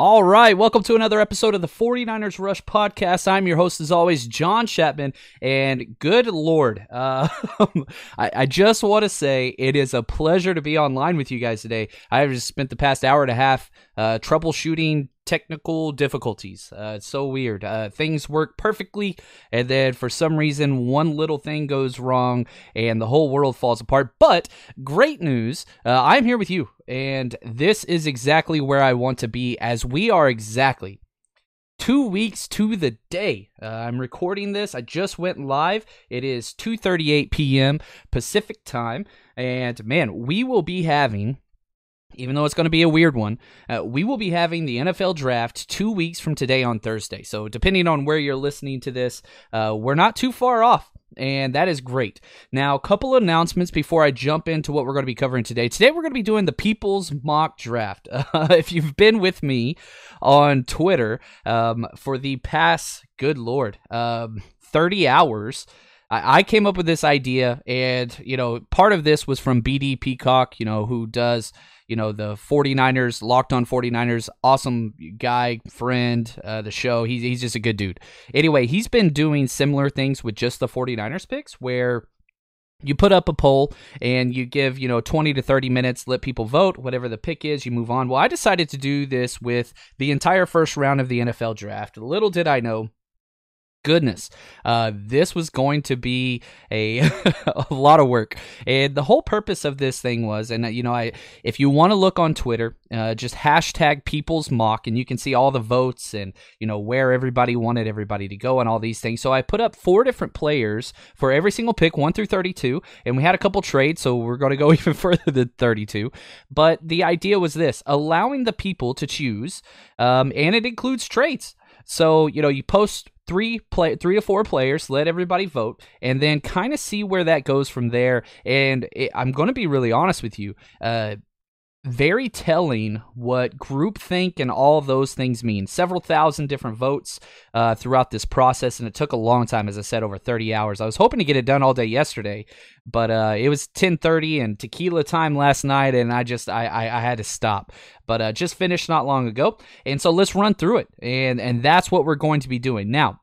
All right, welcome to another episode of the 49ers Rush podcast. I'm your host, as always, John Chapman. And good Lord, uh, I, I, just want to say it is a pleasure to be online with you guys today. I have just spent the past hour and a half uh, troubleshooting technical difficulties. Uh, it's so weird. Uh, things work perfectly, and then for some reason, one little thing goes wrong, and the whole world falls apart. But great news uh, I'm here with you, and this is exactly where I want to be, as we are exactly two weeks to the day uh, i'm recording this i just went live it is 2.38 p.m pacific time and man we will be having even though it's going to be a weird one, uh, we will be having the NFL draft two weeks from today on Thursday. So, depending on where you're listening to this, uh, we're not too far off. And that is great. Now, a couple of announcements before I jump into what we're going to be covering today. Today, we're going to be doing the People's Mock Draft. Uh, if you've been with me on Twitter um, for the past, good Lord, um, 30 hours, I, came up with this idea, and you know, part of this was from BD Peacock, you know, who does you know the 49ers locked on 49ers awesome guy friend uh, the show. He's, he's just a good dude. Anyway he's been doing similar things with just the 49ers picks where you put up a poll and you give you know 20 to 30 minutes let people vote whatever the pick is you move on. Well i decided to do this with the entire first round of the nfl draft. Little did i know goodness, uh, this was going to be a, a lot of work. And the whole purpose of this thing was, and uh, you know, I if you want to look on Twitter, uh, just hashtag People's Mock, and you can see all the votes and you know where everybody wanted everybody to go and all these things. So I put up four different players for every single pick, one through thirty-two, and we had a couple trades, so we're going to go even further than thirty-two. But the idea was this: allowing the people to choose, um, and it includes trades. So you know, you post three play three to four players let everybody vote and then kind of see where that goes from there. And it, i'm going to be really honest with you uh, very telling what groupthink and all those things mean. Several thousand different votes uh, throughout this process, and it took a long time. As I said, over 30 hours. I was hoping to get it done all day yesterday, but uh, it was 10:30 and tequila time last night, and I just I I, I had to stop. But uh, just finished not long ago, and so let's run through it, and and that's what we're going to be doing now.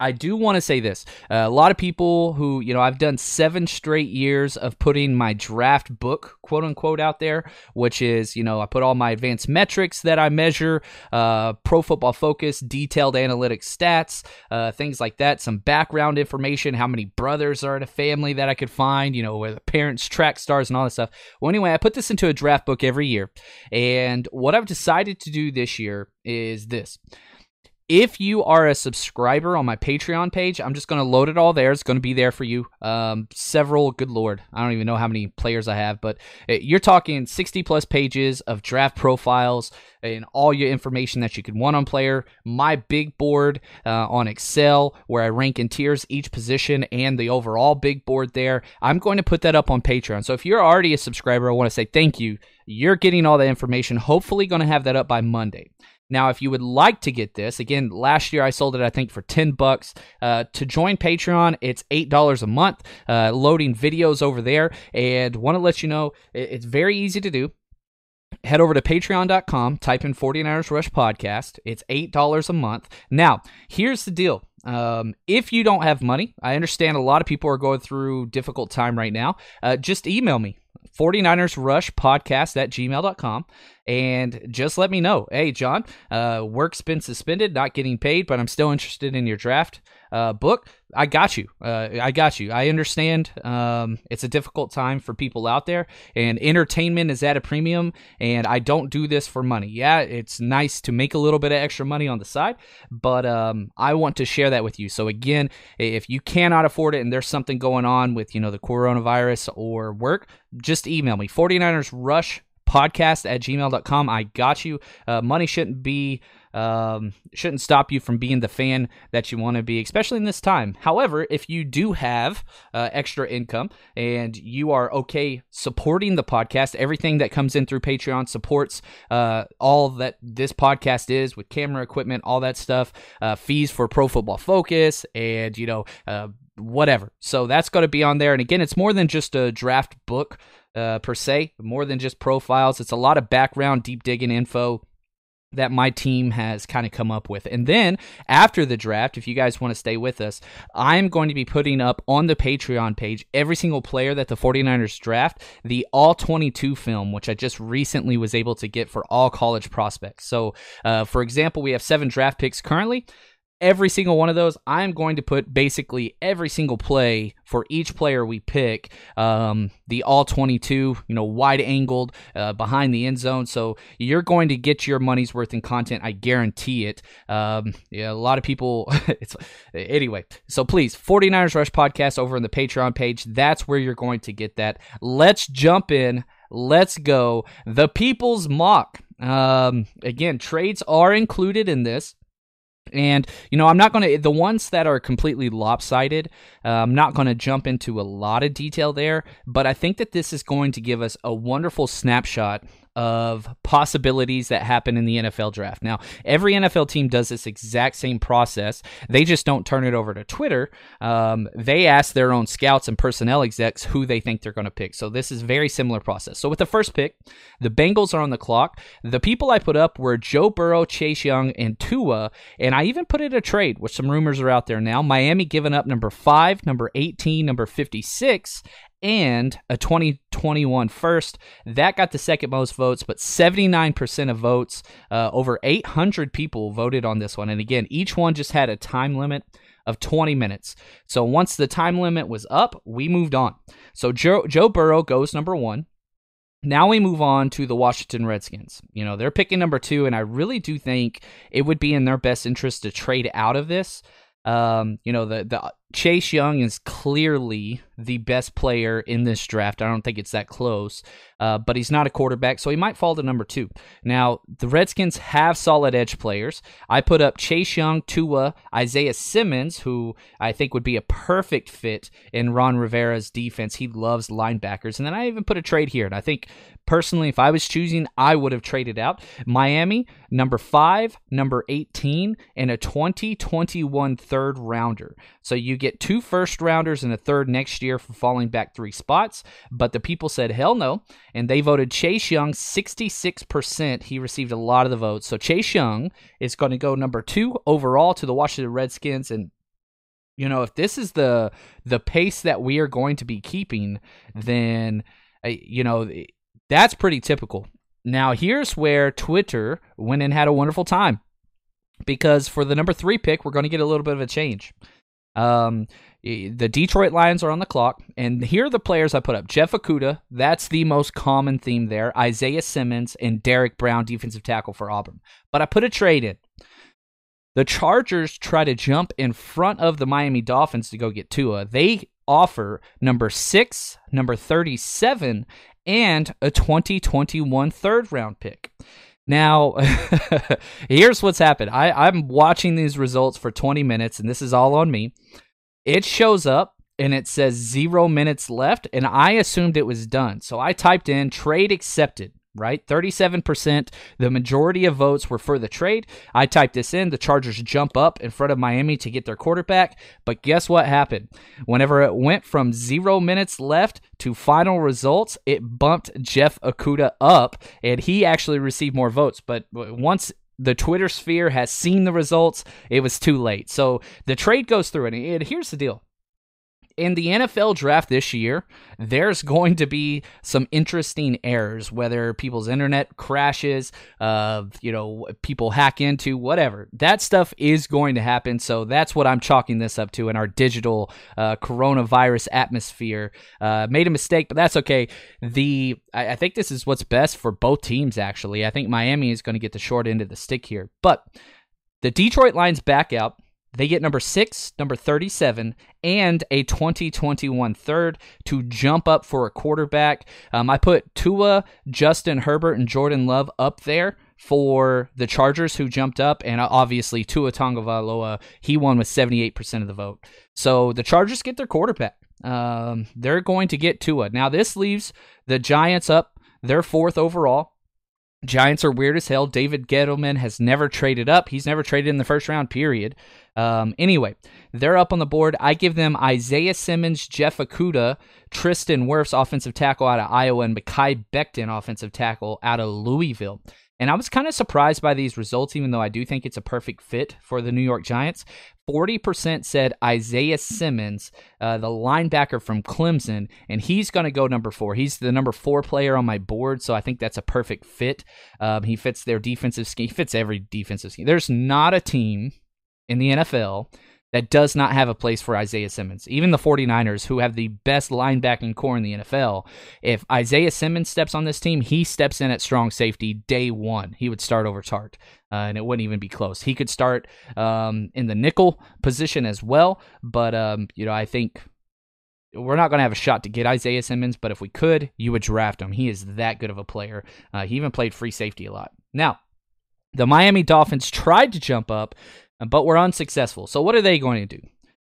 I do want to say this. Uh, a lot of people who, you know, I've done seven straight years of putting my draft book, quote unquote, out there, which is, you know, I put all my advanced metrics that I measure, uh, pro football focus, detailed analytics stats, uh, things like that, some background information, how many brothers are in a family that I could find, you know, where the parents track stars and all that stuff. Well, anyway, I put this into a draft book every year. And what I've decided to do this year is this if you are a subscriber on my Patreon page, I'm just going to load it all there. It's going to be there for you. Um, several, good lord, I don't even know how many players I have, but uh, you're talking 60 plus pages of draft profiles and all your information that you could want on player. My big board uh, on Excel where I rank in tiers each position and the overall big board there. I'm going to put that up on Patreon. So if you're already a subscriber, I want to say thank you. You're getting all the information. Hopefully, going to have that up by Monday. Now, if you would like to get this, again, last year I sold it, I think, for 10 bucks. Uh, to join Patreon, it's $8 a month, uh, loading videos over there. And want to let you know, it's very easy to do. Head over to patreon.com, type in 49ers Rush Podcast. It's $8 a month. Now, here's the deal. Um, if you don't have money, I understand a lot of people are going through difficult time right now. Uh, just email me 49ers Rush Podcast at gmail.com and just let me know. Hey, John, uh, work's been suspended, not getting paid, but I'm still interested in your draft uh, book. I got you. Uh, I got you. I understand. Um, it's a difficult time for people out there, and entertainment is at a premium. And I don't do this for money. Yeah, it's nice to make a little bit of extra money on the side, but um, I want to share that with you. So again, if you cannot afford it and there's something going on with you know the coronavirus or work, just email me 49ers Rush podcast at gmail.com. I got you. Uh, money shouldn't be. Um, shouldn't stop you from being the fan that you want to be, especially in this time. However, if you do have uh, extra income and you are okay supporting the podcast, everything that comes in through Patreon supports uh, all that this podcast is with camera equipment, all that stuff, uh, fees for Pro Football Focus, and you know uh, whatever. So that's going to be on there. And again, it's more than just a draft book uh, per se, more than just profiles. It's a lot of background, deep digging info that my team has kind of come up with. And then after the draft, if you guys want to stay with us, I'm going to be putting up on the Patreon page every single player that the 49ers draft, the all 22 film, which I just recently was able to get for all college prospects. So, uh, for example, we have seven draft picks currently every single one of those, I'm going to put basically every single play for each player we pick. Um, the all 22, you know, wide angled uh, behind the end zone. So you're going to get your money's worth in content. I guarantee it. Um, yeah, a lot of people. it's anyway. So please, 49ers Rush podcast over on the Patreon page. That's where you're going to get that. Let's jump in. Let's go. The People's Mock. Um, again, trades are included in this. And, you know, I'm not going to, the ones that are completely lopsided, uh, I'm not going to jump into a lot of detail there, but I think that this is going to give us a wonderful snapshot of possibilities that happen in the NFL draft. Now, every NFL team does this exact same process. They just don't turn it over to Twitter. Um, they ask their own scouts and personnel execs who they think they're going to pick. So this is very similar process. So with the first pick, the Bengals are on the clock. The people I put up were Joe Burrow, Chase Young, and Tua, and I even put in a trade, which some rumors are out there now. Miami giving up number five, number 18, number 56, and a 2021 first. That got the second most votes, but 79% of votes, uh, over 800 people voted on this one. And again, each one just had a time limit of 20 minutes. So once the time limit was up, we moved on. So Joe, Joe Burrow goes number one. Now we move on to the Washington Redskins. You know, they're picking number two, and I really do think it would be in their best interest to trade out of this. Um, you know, the the Chase Young is clearly the best player in this draft. I don't think it's that close, uh, but he's not a quarterback, so he might fall to number two. Now, the Redskins have solid edge players. I put up Chase Young, Tua, Isaiah Simmons, who I think would be a perfect fit in Ron Rivera's defense. He loves linebackers. And then I even put a trade here, and I think personally, if I was choosing, I would have traded out Miami, number five, number 18, and a 2021 third rounder. So you get two first rounders and a third next year for falling back three spots. But the people said hell no, and they voted Chase Young 66%. He received a lot of the votes. So Chase Young is going to go number two overall to the Washington Redskins. And you know, if this is the the pace that we are going to be keeping, then uh, you know that's pretty typical. Now, here's where Twitter went and had a wonderful time because for the number three pick, we're going to get a little bit of a change. Um, the Detroit Lions are on the clock, and here are the players I put up: Jeff Okudah, that's the most common theme there. Isaiah Simmons and Derrick Brown, defensive tackle for Auburn. But I put a trade in. The Chargers try to jump in front of the Miami Dolphins to go get Tua. They offer number six, number 37, and a 2021 third round pick. Now, here's what's happened. I, I'm watching these results for 20 minutes, and this is all on me. It shows up and it says zero minutes left, and I assumed it was done. So I typed in trade accepted right? 37%. The majority of votes were for the trade. I typed this in. The Chargers jump up in front of Miami to get their quarterback. But guess what happened? Whenever it went from zero minutes left to final results, it bumped Jeff Okudah up, and he actually received more votes. But once the Twitter sphere has seen the results, it was too late. So the trade goes through, and here's the deal in the NFL draft this year, there's going to be some interesting errors, whether people's internet crashes, uh, you know, people hack into whatever. That stuff is going to happen. So that's what I'm chalking this up to in our digital uh, coronavirus atmosphere. Uh, made a mistake, but that's okay. The I, I think this is what's best for both teams. Actually, I think Miami is going to get the short end of the stick here, but the Detroit Lions back out they get number six, number 37, and a 2021 third to jump up for a quarterback. Um, I put Tua, Justin Herbert, and Jordan Love up there for the Chargers who jumped up, and obviously Tua Tagovailoa, he won with 78% of the vote. So the Chargers get their quarterback. Um, they're going to get Tua. Now this leaves the Giants up. They're fourth overall. Giants are weird as hell. David Gettleman has never traded up. He's never traded in the first round, period. Um, anyway, they're up on the board. I give them Isaiah Simmons, Jeff Okudah, Tristan Wirfs, offensive tackle out of Iowa, and Mekhi Becton, offensive tackle out of Louisville. And I was kind of surprised by these results, even though I do think it's a perfect fit for the New York Giants. 40% said Isaiah Simmons, uh, the linebacker from Clemson, and he's going to go number four. He's the number four player on my board, so I think that's a perfect fit. Um, he fits their defensive scheme, he fits every defensive scheme. There's not a team in the NFL that does not have a place for Isaiah Simmons. Even the 49ers, who have the best linebacking corps in the NFL, if Isaiah Simmons steps on this team, he steps in at strong safety day one. He would start over Tartt, uh, and it wouldn't even be close. He could start um, in the nickel position as well, but um, you know I think we're not going to have a shot to get Isaiah Simmons, but if we could, you would draft him. He is that good of a player. Uh, he even played free safety a lot. Now, the Miami Dolphins tried to jump up but were unsuccessful. So what are they going to do?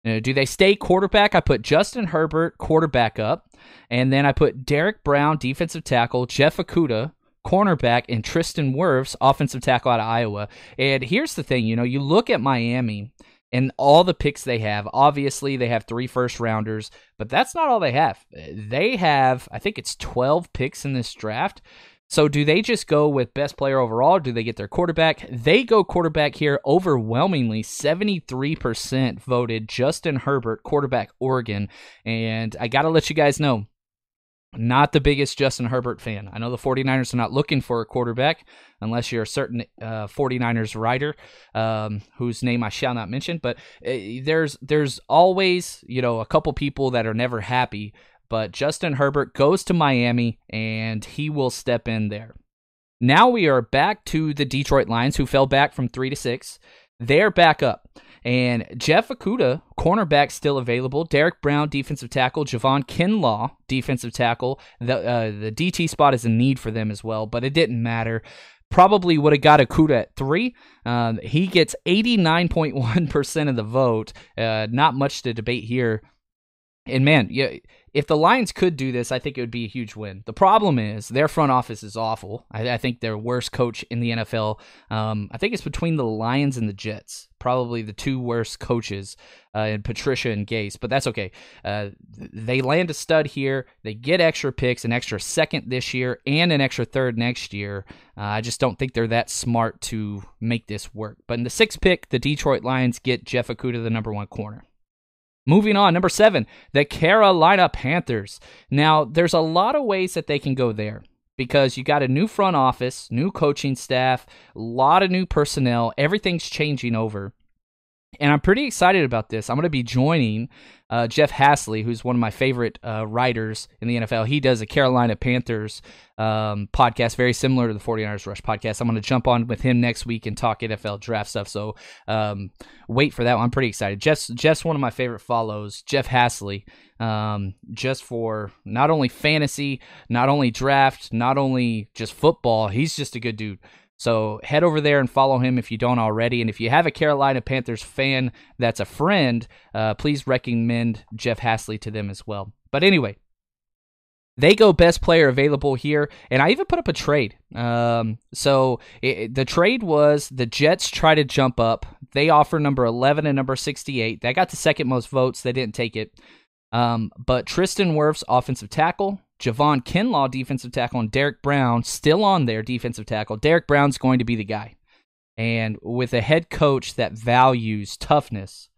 Uh, do they stay quarterback? I put Justin Herbert quarterback up, and then I put Derrick Brown defensive tackle, Jeff Okudah cornerback, and Tristan Wirfs offensive tackle out of Iowa. And here's the thing, you know, you look at Miami and all the picks they have. Obviously, they have three first rounders, but that's not all they have. They have, I think it's 12 picks in this draft. So do they just go with best player overall? do they get their quarterback? They go quarterback here overwhelmingly. 73% voted Justin Herbert, quarterback Oregon. And I got to let you guys know, not the biggest Justin Herbert fan. I know the 49ers are not looking for a quarterback unless you're a certain uh, 49ers writer um, whose name I shall not mention. But uh, there's there's always you know a couple people that are never happy but Justin Herbert goes to Miami and he will step in there. Now we are back to the Detroit Lions, who fell back from three to six. They're back up. And Jeff Okudah, cornerback, still available. Derrick Brown, defensive tackle. Javon Kinlaw, defensive tackle. The uh, the DT spot is a need for them as well, but it didn't matter. Probably would have got Okudah at three. Uh, he gets 89.1% of the vote. Uh, not much to debate here. And man, yeah, if the Lions could do this, I think it would be a huge win. The problem is their front office is awful. I, I think their worst coach in the NFL. Um, I think it's between the Lions and the Jets, probably the two worst coaches, uh, and Patricia and Gase. But that's okay. Uh, they land a stud here. They get extra picks, an extra second this year, and an extra third next year. Uh, I just don't think they're that smart to make this work. But in the sixth pick, the Detroit Lions get Jeff Okudah, the number one corner. Moving on, number seven, the Carolina Panthers. Now, there's a lot of ways that they can go there because you got a new front office, new coaching staff, a lot of new personnel. Everything's changing over. And I'm pretty excited about this. I'm going to be joining uh, Jeff Hasley, who's one of my favorite uh, writers in the NFL. He does a Carolina Panthers um, podcast, very similar to the 49ers Rush podcast. I'm going to jump on with him next week and talk NFL draft stuff. So um, wait for that one. I'm pretty excited. Jeff's, Jeff's one of my favorite follows, Jeff Hasley, um, just for not only fantasy, not only draft, not only just football. He's just a good dude. So head over there and follow him if you don't already. And if you have a Carolina Panthers fan that's a friend, uh, please recommend Jeff Hasley to them as well. But anyway, they go best player available here, and I even put up a trade. Um, so it, the trade was the Jets try to jump up. They offer number 11 and number 68. That got the second most votes. They didn't take it. Um, but Tristan Wirfs, offensive tackle, Javon Kinlaw, defensive tackle, and Derrick Brown still on there, defensive tackle. Derrick Brown's going to be the guy. And with a head coach that values toughness,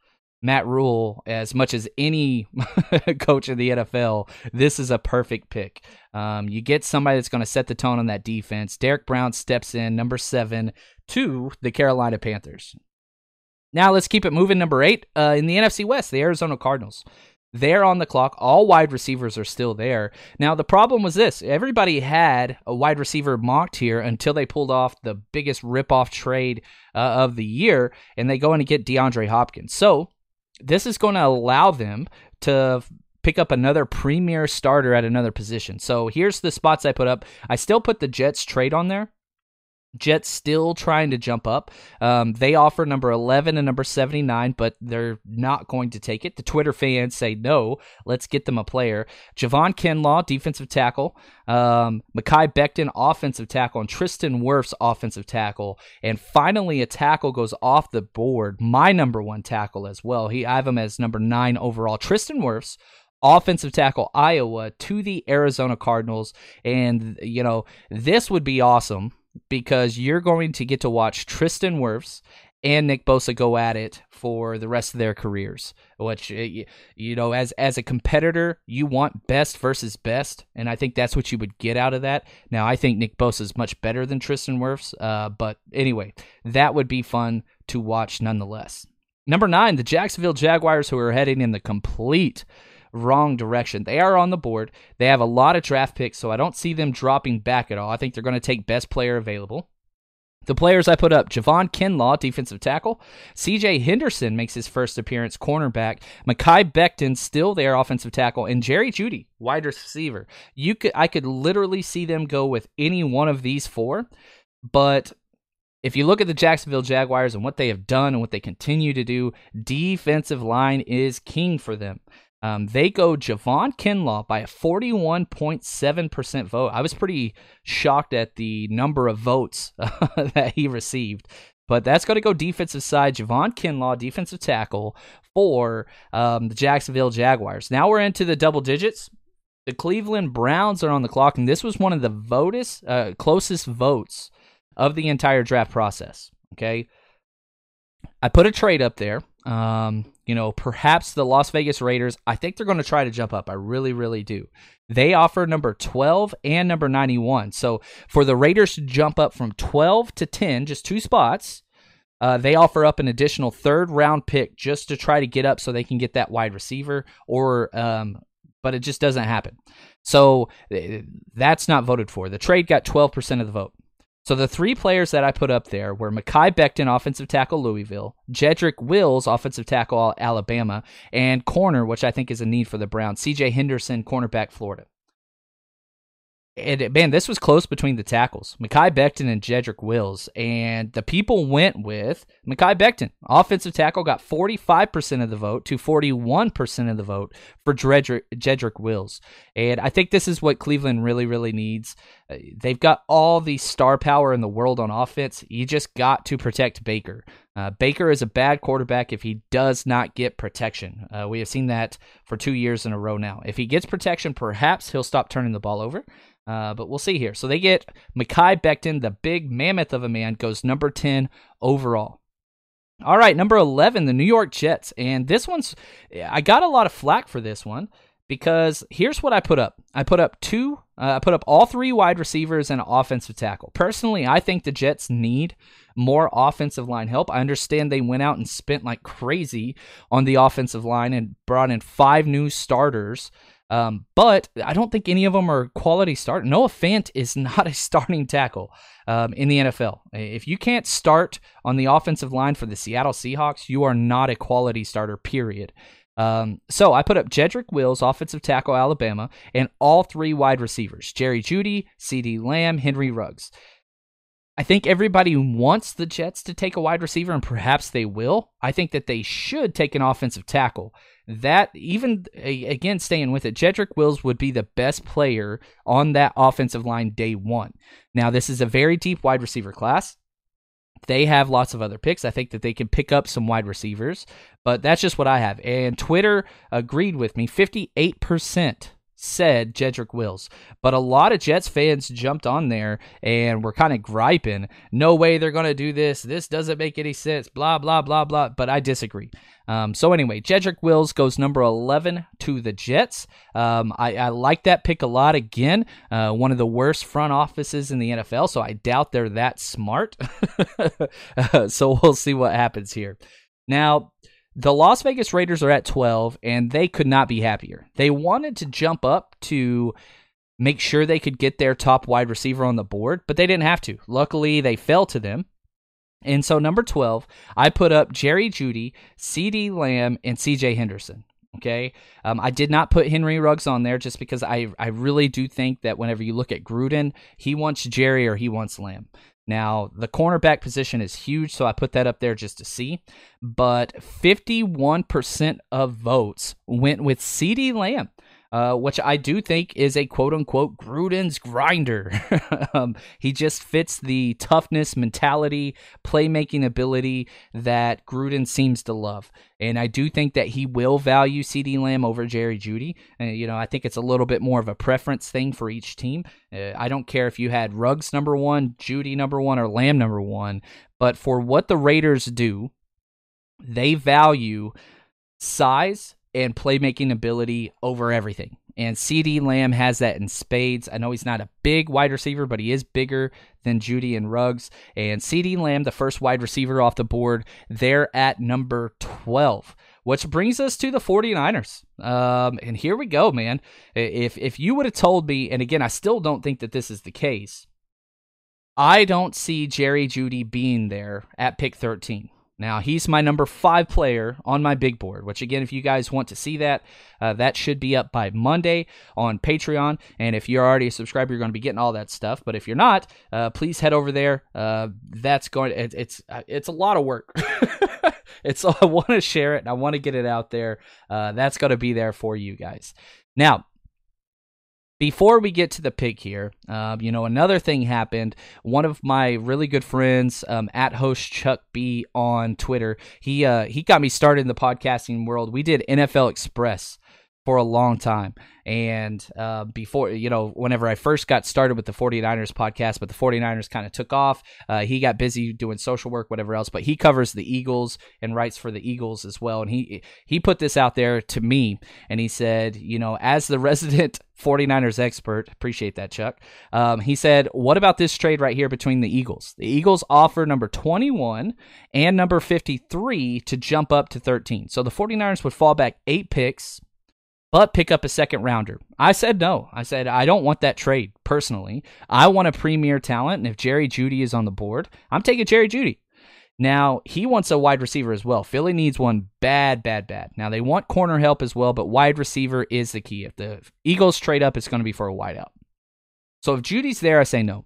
Matt Rhule, as much as any coach in the NFL, this is a perfect pick. Um, you get somebody that's going to set the tone on that defense. Derrick Brown steps in, number seven, to the Carolina Panthers. Now let's keep it moving. Number eight uh, in the NFC West, the Arizona Cardinals. They're on the clock. All wide receivers are still there. Now, the problem was this everybody had a wide receiver mocked here until they pulled off the biggest rip-off trade uh, of the year, and they go in and get DeAndre Hopkins. So, this is going to allow them to pick up another premier starter at another position. So, here's the spots I put up. I still put the Jets trade on there Jets still trying to jump up. Um, they offer number 11 and number 79, but they're not going to take it. The Twitter fans say, no, let's get them a player. Javon Kinlaw, defensive tackle. Um, Mekhi Becton, offensive tackle. And Tristan Wirfs, offensive tackle. And finally, a tackle goes off the board. My number one tackle as well. He, I have him as number nine overall. Tristan Wirfs, offensive tackle Iowa to the Arizona Cardinals. And, you know, this would be awesome because you're going to get to watch Tristan Wirfs and Nick Bosa go at it for the rest of their careers. Which eh, you know, as as a competitor, you want best versus best, and I think that's what you would get out of that. Now, I think Nick Bosa is much better than Tristan Wirfs, uh, but anyway, that would be fun to watch nonetheless. Number nine, the Jacksonville Jaguars, who are heading in the complete wrong direction. They are on the board. They have a lot of draft picks, so I don't see them dropping back at all. I think they're going to take best player available. The players I put up Javon Kinlaw, defensive tackle. CJ Henderson makes his first appearance, cornerback. Mekhi Becton, still there, offensive tackle. And Jerry Jeudy, wide receiver. You could I could literally see them go with any one of these four. But if you look at the Jacksonville Jaguars and what they have done and what they continue to do, defensive line is king for them. Um, they go Javon Kinlaw by a 41.7% vote. I was pretty shocked at the number of votes that he received. But that's going to go defensive side. Javon Kinlaw, defensive tackle for um, the Jacksonville Jaguars. Now we're into the double digits. The Cleveland Browns are on the clock, and this was one of the votest, uh, closest votes of the entire draft process. Okay. I put a trade up there. Um, you know, perhaps the Las Vegas Raiders, I think they're going to try to jump up. I really, really do. They offer number 12 and number 91. So for the Raiders to jump up from 12 to 10, just two spots, uh, they offer up an additional third round pick just to try to get up so they can get that wide receiver or um, but it just doesn't happen. So eh, that's not voted for. The trade got 12% of the vote. So the three players that I put up there were Mekhi Becton, offensive tackle, Louisville, Jedrick Wills, offensive tackle, Alabama, and corner, which I think is a need for the Browns, C.J. Henderson, cornerback, Florida and man, this was close between the tackles, Mekhi Becton and Jedrick Wills, and the people went with Mekhi Becton. Offensive tackle got 45% of the vote to 41% of the vote for Jedrick, Jedrick Wills, and I think this is what Cleveland really, really needs. They've got all the star power in the world on offense. You just got to protect Baker. Uh, Baker is a bad quarterback if he does not get protection. Uh, we have seen that for two years in a row now. If he gets protection, perhaps he'll stop turning the ball over. Uh, but we'll see here. So they get Mekhi Becton, the big mammoth of a man, goes number 10 overall. All right, number 11, the New York Jets. And this one's, I got a lot of flack for this one because here's what I put up. I put up two, uh, I put up all three wide receivers and an offensive tackle. Personally, I think the Jets need more offensive line help. I understand they went out and spent like crazy on the offensive line and brought in five new starters. Um, but I don't think any of them are quality start. Noah Fant is not a starting tackle um, in the NFL. If you can't start on the offensive line for the Seattle Seahawks, you are not a quality starter, period. Um, so I put up Jedrick Wills, offensive tackle, Alabama, and all three wide receivers Jerry Jeudy, CeeDee Lamb, Henry Ruggs. I think everybody wants the Jets to take a wide receiver, and perhaps they will. I think that they should take an offensive tackle. That, even again, staying with it, Jedrick Wills would be the best player on that offensive line day one. Now, this is a very deep wide receiver class. They have lots of other picks. I think that they can pick up some wide receivers, but that's just what I have. And Twitter agreed with me 58% said Jedrick Wills. But a lot of Jets fans jumped on there and were kind of griping. No way they're going to do this. This doesn't make any sense. Blah, blah, blah, blah. But I disagree. Um, so anyway, Jedrick Wills goes number 11 to the Jets. Um, I, I, like that pick a lot. Again, uh, one of the worst front offices in the NFL, so I doubt they're that smart. so we'll see what happens here. Now, the Las Vegas Raiders are at 12, and they could not be happier. They wanted to jump up to make sure they could get their top wide receiver on the board, but they didn't have to. Luckily, they fell to them. And so, number 12, I put up Jerry Jeudy, CeeDee Lamb, and CJ Henderson. Okay. Um, I did not put Henry Ruggs on there just because I, I really do think that whenever you look at Gruden, he wants Jerry or he wants Lamb. Now, the cornerback position is huge, so I put that up there just to see. But 51% of votes went with CeeDee Lamb. Uh, which I do think is a quote unquote Gruden's grinder. um, he just fits the toughness, mentality, playmaking ability that Gruden seems to love. And I do think that he will value CeeDee Lamb over Jerry Jeudy. Uh, you know, I think it's a little bit more of a preference thing for each team. Uh, I don't care if you had Ruggs number one, Jeudy number one, or Lamb number one, but for what the Raiders do, they value size and playmaking ability over everything. And CeeDee Lamb has that in spades. I know he's not a big wide receiver, but he is bigger than Jeudy and Ruggs. And CeeDee Lamb, the first wide receiver off the board, they're at number 12. Which brings us to the 49ers. Um, and here we go, man. If if you would have told me, and again, I still don't think that this is the case, I don't see Jerry Jeudy being there at pick 13. Now, he's my number five player on my big board, which, again, if you guys want to see that, uh, that should be up by Monday on Patreon. And if you're already a subscriber, you're going to be getting all that stuff. But if you're not, uh, please head over there. Uh, that's going. It, it's uh, it's a lot of work. it's I want to share it and I want to get it out there. Uh, that's going to be there for you guys. Now, before we get to the pick here, um, you know, another thing happened. One of my really good friends, um, at host Chuck B on Twitter, he uh, he got me started in the podcasting world. We did NFL Express for a long time. And uh, before, you know, whenever I first got started with the 49ers podcast, but the 49ers kind of took off, uh, he got busy doing social work, whatever else, but he covers the Eagles and writes for the Eagles as well. And he, he put this out there to me and he said, you know, as the resident 49ers expert, appreciate that, Chuck. Um, he said, what about this trade right here between the Eagles? The Eagles offer number 21 and number 53 to jump up to 13. So the 49ers would fall back eight picks but pick up a second rounder. I said no. I said I don't want that trade personally. I want a premier talent, and if Jerry Jeudy is on the board, I'm taking Jerry Jeudy. Now, he wants a wide receiver as well. Philly needs one bad, bad, bad. Now, they want corner help as well, but wide receiver is the key. If the Eagles trade up, it's going to be for a wideout. So if Jeudy's there, I say no.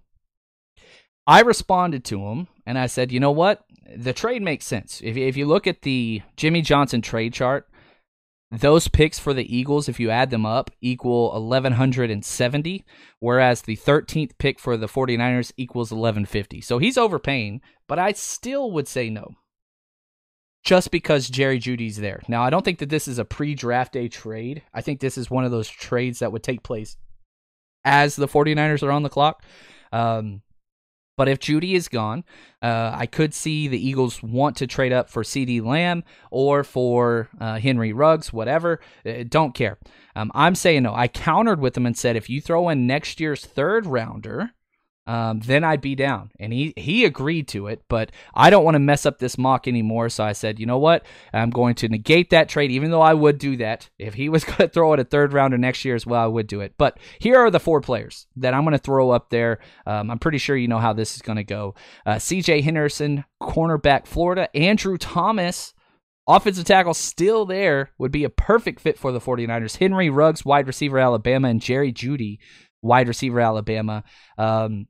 I responded to him and I said, you know what? The trade makes sense. If, if you look at the Jimmy Johnson trade chart, those picks for the Eagles, if you add them up, equal 1,170, whereas the 13th pick for the 49ers equals 1,150. So he's overpaying, but I still would say no. Just because Jerry Jeudy's there. Now, I don't think that this is a pre draft day trade. I think this is one of those trades that would take place as the 49ers are on the clock. Um, But if Jeudy is gone, uh, I could see the Eagles want to trade up for CeeDee Lamb or for uh, Henry Ruggs, whatever. Uh, don't care. Um, I'm saying no. I countered with them and said if you throw in next year's third rounder, um, then I'd be down. And he, he agreed to it, but I don't want to mess up this mock anymore. So I said, you know what? I'm going to negate that trade, even though I would do that. If he was going to throw it a third rounder next year as well, I would do it. But here are the four players that I'm going to throw up there. Um, I'm pretty sure you know how this is going to go. Uh, CJ Henderson, cornerback, Florida. Andrew Thomas. Offensive tackle still there would be a perfect fit for the 49ers. Henry Ruggs, wide receiver, Alabama, and Jerry Jeudy, wide receiver, Alabama. Um,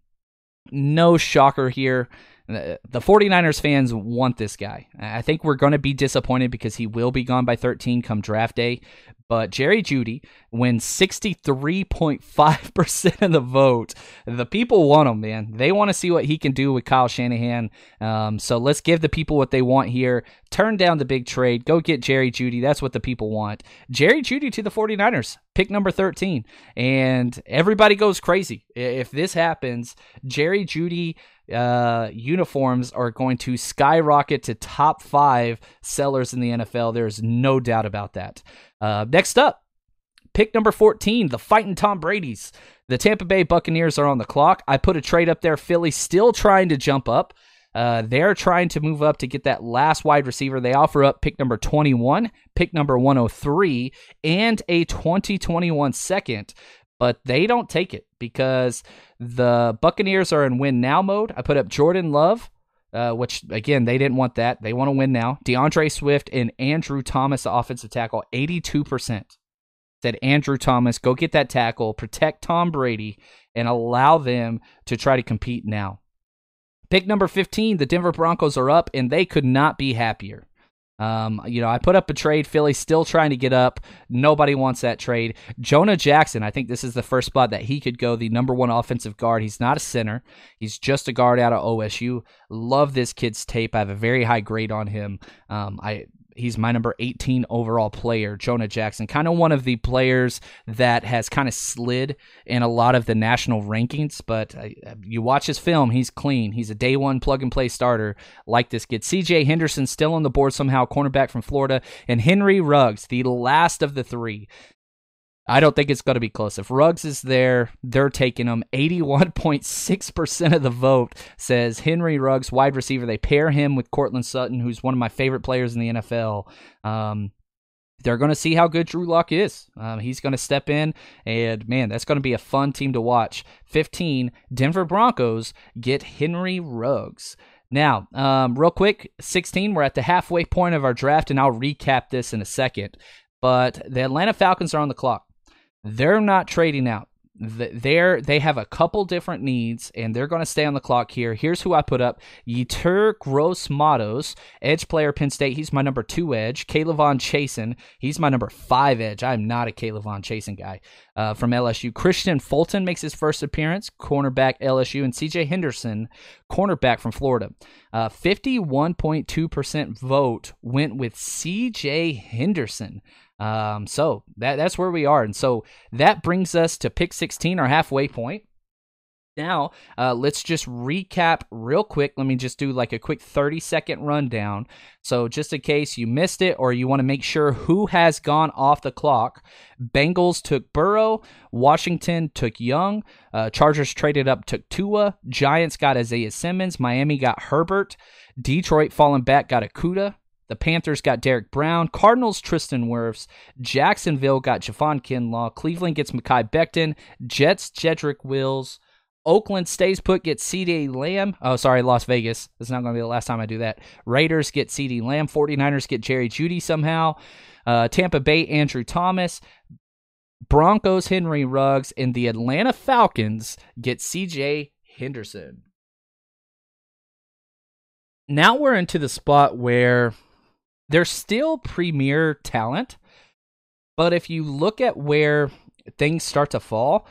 no shocker here. The 49ers fans want this guy. I think we're going to be disappointed because he will be gone by 13 come draft day. But Jerry Jeudy wins 63.5% of the vote. The people want him, man. They want to see what he can do with Kyle Shanahan. Um, so let's give the people what they want here. Turn down the big trade. Go get Jerry Jeudy. That's what the people want. Jerry Jeudy to the 49ers, pick number 13. And everybody goes crazy. If this happens, Jerry Jeudy uh, uniforms are going to skyrocket to top five sellers in the NFL. There's no doubt about that. Uh, next up, pick number 14, the fighting Tom Brady's. The Tampa Bay Buccaneers are on the clock. I put a trade up there. Philly still trying to jump up. Uh, they're trying to move up to get that last wide receiver. They offer up pick number 21, pick number 103, and a 2021 second but they don't take it because the Buccaneers are in win now mode. I put up Jordan Love, uh, which again they didn't want that. They want to win now. D'Andre Swift and Andrew Thomas, the offensive tackle, eighty-two percent. Said Andrew Thomas, go get that tackle, protect Tom Brady, and allow them to try to compete now. Pick number 15, the Denver Broncos are up, and they could not be happier. Um, you know, I put up a trade. Philly still trying to get up. Nobody wants that trade. Jonah Jackson, I think this is the first spot that he could go, the number one offensive guard. He's not a center, he's just a guard out of OSU. Love this kid's tape. I have a very high grade on him. Um, I He's my number 18 overall player, Jonah Jackson. Kind of one of the players that has kind of slid in a lot of the national rankings, but uh, you watch his film, he's clean. He's a day one plug and play starter like this kid. CJ Henderson still on the board somehow, cornerback from Florida, and Henry Ruggs, the last of the three. I don't think it's going to be close. If Ruggs is there, they're taking him. 81.6% of the vote says Henry Ruggs, wide receiver. They pair him with Courtland Sutton, who's one of my favorite players in the NFL. Um, they're going to see how good Drew Lock is. Um, he's going to step in, and man, that's going to be a fun team to watch. 15, Denver Broncos get Henry Ruggs. Now, um, real quick, 16, we're at the halfway point of our draft, and I'll recap this in a second. But the Atlanta Falcons are on the clock. They're not trading out. They're they have a couple different needs, and they're going to stay on the clock here. Here's who I put up: Yetur Gross Matos, edge player, Penn State. He's my number two edge. K'Lavon Chaisson, he's my number five edge. I'm not a K'Lavon Chaisson guy uh, from LSU. Kristian Fulton makes his first appearance, cornerback LSU, and C.J. Henderson, cornerback from Florida. Uh, 51.2% vote went with C.J. Henderson. Um, so that that's where we are, and so that brings us to pick 16, our halfway point. Now, uh, let's just recap real quick. Let me just do like a quick 30 second rundown. So, just in case you missed it or you want to make sure who has gone off the clock, Bengals took Burrow, Washington took Young, uh, Chargers traded up, took Tua, Giants got Isaiah Simmons, Miami got Herbert, Detroit falling back got Okudah, the Panthers got Derrick Brown. Cardinals, Tristan Wirfs. Jacksonville got Javon Kinlaw. Cleveland gets Mekhi Becton. Jets, Jedrick Wills. Oakland stays put, gets CeeDee Lamb. Oh, sorry, Las Vegas. Is not going to be the last time I do that. Raiders get CeeDee Lamb. 49ers get Jerry Jeudy somehow. Uh, Tampa Bay, Andrew Thomas. Broncos, Henry Ruggs. And the Atlanta Falcons get CJ Henderson. Now we're into the spot where they're still premier talent, but if you look at where things start to fall,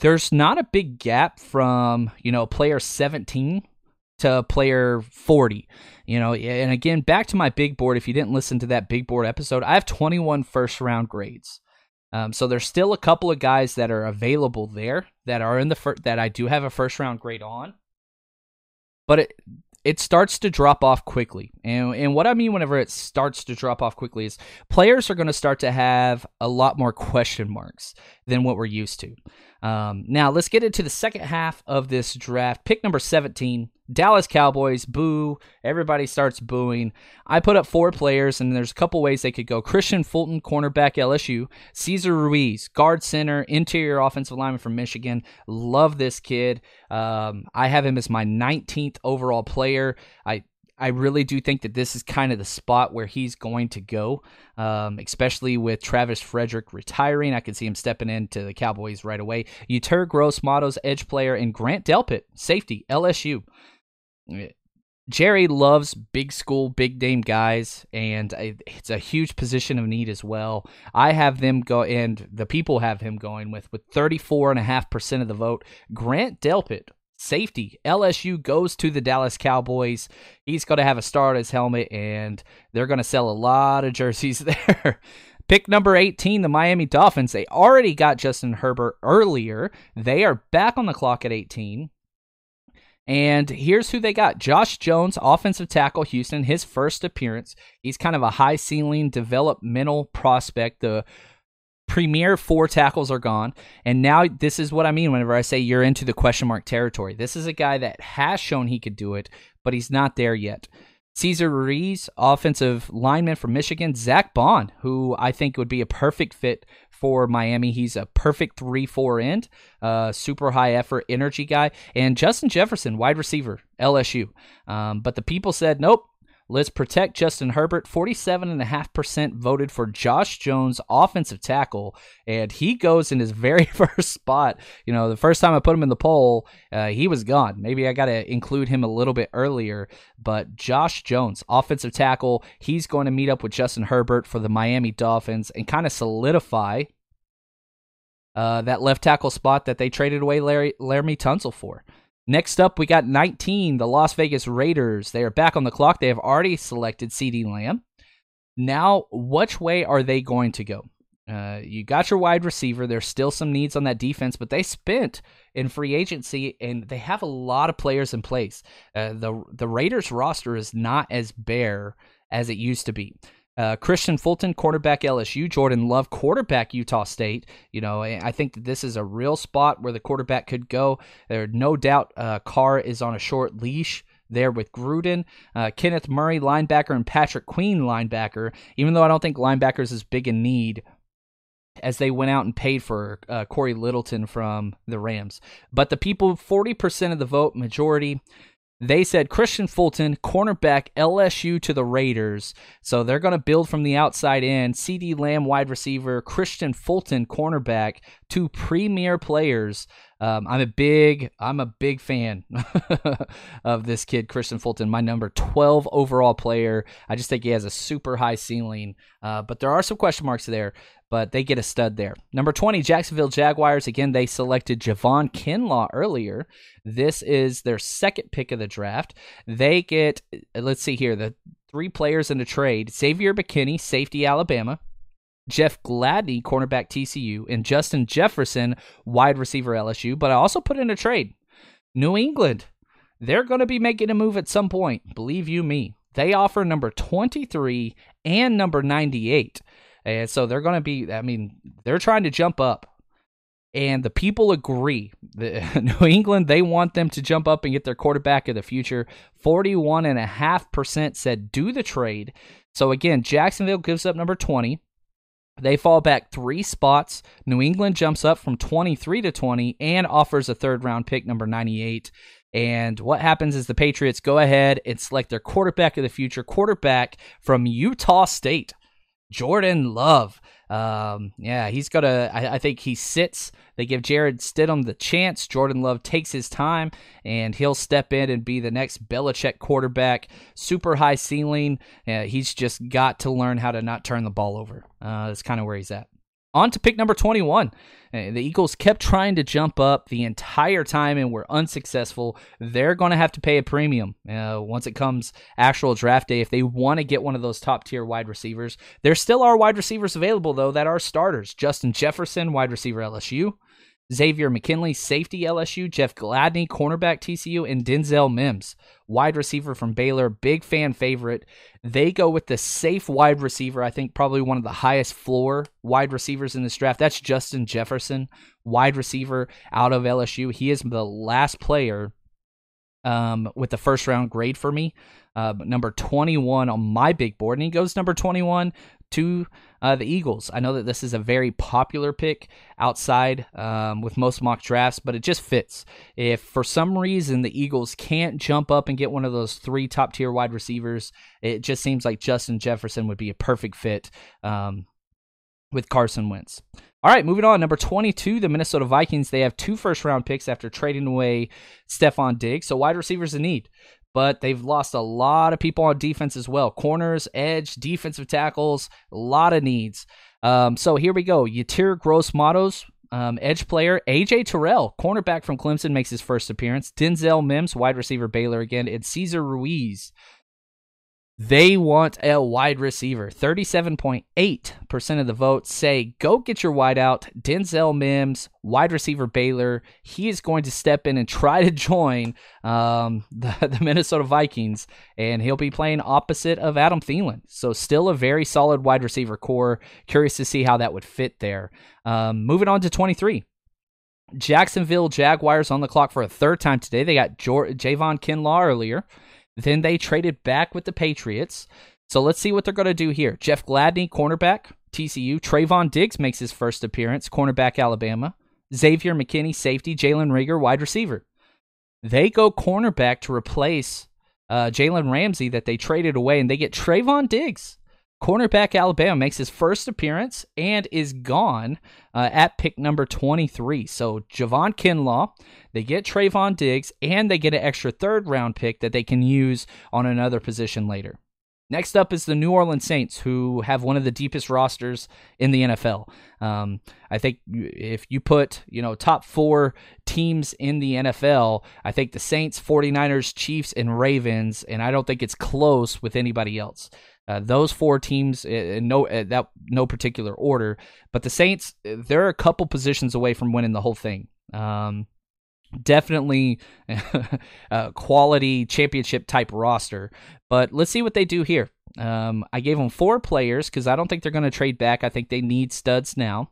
there's not a big gap from, you know, player 17 to player 40. You know, and again, back to my big board. If you didn't listen to that big board episode, I have 21 first round grades. Um, so there's still a couple of guys that are available there that are in the fir- that I do have a first round grade on. but it it starts to drop off quickly. And and what I mean whenever it starts to drop off quickly is players are going to start to have a lot more question marks than what we're used to. Um, now let's get into the second half of this draft. Pick number 17, Dallas Cowboys. Boo! Everybody starts booing. I put up four players, and there's a couple ways they could go. Kristian Fulton, cornerback LSU. Cesar Ruiz, guard center, interior offensive lineman from Michigan. Love this kid. Um, I have him as my 19th overall player. I I really do think that this is kind of the spot where he's going to go, um, especially with Travis Frederick retiring. I can see him stepping into the Cowboys right away. Yetur Gross Matos, edge player, and Grant Delpit, safety, LSU. Jerry loves big school, big name guys, and it's a huge position of need as well. I have them go, and the people have him going with with 34.5% of the vote. Grant Delpit, safety. LSU goes to the Dallas Cowboys. He's going to have a star on his helmet, and they're going to sell a lot of jerseys there. Pick number 18, the Miami Dolphins. They already got Justin Herbert earlier. They are back on the clock at 18. And here's who they got Josh Jones, offensive tackle, Houston, his first appearance. He's kind of a high ceiling developmental prospect. The premier four tackles are gone. And now this is what I mean whenever I say you're into the question mark territory. This is a guy that has shown he could do it, but he's not there yet. Cesar Ruiz, offensive lineman from Michigan. Zack Baun, who I think would be a perfect fit for Miami. He's a perfect 3 4 end, uh, super high effort, energy guy. And Justin Jefferson, wide receiver, LSU. Um, but the people said, nope, Let's protect Justin Herbert. 47.5% voted for Josh Jones, offensive tackle, and he goes in his very first spot. You know, the first time I put him in the poll, uh, he was gone. Maybe I got to include him a little bit earlier, but Josh Jones, offensive tackle, he's going to meet up with Justin Herbert for the Miami Dolphins and kind of solidify uh, that left tackle spot that they traded away Larry Laremy Tunsil for. Next up, we got 19, the Las Vegas Raiders. They are back on the clock. They have already selected CeeDee Lamb. Now, which way are they going to go? Uh, you got your wide receiver. There's still some needs on that defense, but they spent in free agency and they have a lot of players in place. Uh, the the Raiders roster is not as bare as it used to be. Uh, Kristian Fulton, quarterback LSU. Jordan Love, quarterback Utah State. You know, I think that this is a real spot where the quarterback could go. There, no doubt, uh, Carr is on a short leash there with Gruden, uh, Kenneth Murray, linebacker, and Patrick Queen, linebacker. Even though I don't think linebackers is big in need, as they went out and paid for uh, Cory Littleton from the Rams. But the people, 40% of the vote, majority, they said Kristian Fulton, cornerback LSU to the Raiders. So they're going to build from the outside in. CeeDee Lamb, wide receiver, Kristian Fulton, cornerback, two premier players. Um, I'm a big, I'm a big fan of this kid, Kristian Fulton, my number 12 overall player. I just think he has a super high ceiling, uh, but there are some question marks there but they get a stud there. Number 20, Jacksonville Jaguars. Again, they selected Javon Kinlaw earlier. This is their second pick of the draft. They get, let's see here, the three players in the trade Xavier McKinney, safety Alabama. Jeff Gladney, cornerback TCU, and Justin Jefferson, wide receiver LSU. But I also put in a trade. New England, they're going to be making a move at some point. Believe you me. They offer number 23 and number 98. And so they're going to be, I mean, they're trying to jump up. And the people agree. The, New England, they want them to jump up and get their quarterback of the future. 41.5% said do the trade. So again, Jacksonville gives up number 20. They fall back three spots. New England jumps up from 23 to 20 and offers a third round pick, number 98. And what happens is the Patriots go ahead and select their quarterback of the future, quarterback from Utah State. Jordan Love. Um, yeah, he's got a. I, I think he sits. They give Jarrett Stidham the chance. Jordan Love takes his time, and he'll step in and be the next Belichick quarterback. Super high ceiling. He's just got to learn how to not turn the ball over. Uh, that's kind of where he's at. On to pick number 21. Uh, the Eagles kept trying to jump up the entire time and were unsuccessful. They're going to have to pay a premium uh, once it comes actual draft day if they want to get one of those top tier wide receivers. There still are wide receivers available, though, that are starters. Justin Jefferson, wide receiver LSU. Xavier McKinney, safety LSU, Jeff Gladney, cornerback TCU, and Denzel Mims, wide receiver from Baylor, big fan favorite. They go with the safe wide receiver, I think probably one of the highest floor wide receivers in this draft. That's Justin Jefferson, wide receiver out of LSU. He is the last player um, with the first round grade for me. Uh, number 21 on my big board, and he goes number 21 to uh, the Eagles. I know that this is a very popular pick outside um, with most mock drafts, but it just fits. If for some reason the Eagles can't jump up and get one of those three top tier wide receivers, it just seems like Justin Jefferson would be a perfect fit um, with Carson Wentz. All right, moving on. Number 22, the Minnesota Vikings. They have two first round picks after trading away Stefon Diggs. So wide receivers in need. But they've lost a lot of people on defense as well. Corners, edge, defensive tackles, a lot of needs. Um, so here we go. Yetur Gross Matos, um, edge player. AJ Terrell, cornerback from Clemson, makes his first appearance. Denzel Mims, wide receiver Baylor again. And Cesar Ruiz, they want a wide receiver. 37.8% of the votes say go get your wide out. Denzel Mims, wide receiver Baylor. He is going to step in and try to join um, the, the Minnesota Vikings, and he'll be playing opposite of Adam Thielen. So, still a very solid wide receiver corps. Curious to see how that would fit there. Um, moving on to 23. Jacksonville Jaguars on the clock for a third time today. They got Javon Kinlaw earlier. Then they traded back with the Patriots. So let's see what they're going to do here. Jeff Gladney, cornerback, TCU. Trevon Diggs makes his first appearance, cornerback, Alabama. Xavier McKinney, safety. Jalen Reagor, wide receiver. They go cornerback to replace uh, Jalen Ramsey that they traded away, and they get Trevon Diggs. Cornerback Alabama makes his first appearance and is gone uh, at pick number 23. So Javon Kinlaw, they get Trevon Diggs, and they get an extra third round pick that they can use on another position later. Next up is the New Orleans Saints, who have one of the deepest rosters in the NFL. Um, I think if you put, you know, top four teams in the NFL, I think the Saints, 49ers, Chiefs, and Ravens, and I don't think it's close with anybody else. Uh, those four teams in no uh, that no particular order, but the Saints they're a couple positions away from winning the whole thing. Um, definitely a quality championship type roster, but let's see what they do here. Um, I gave them four players because I don't think they're going to trade back. I think they need studs now.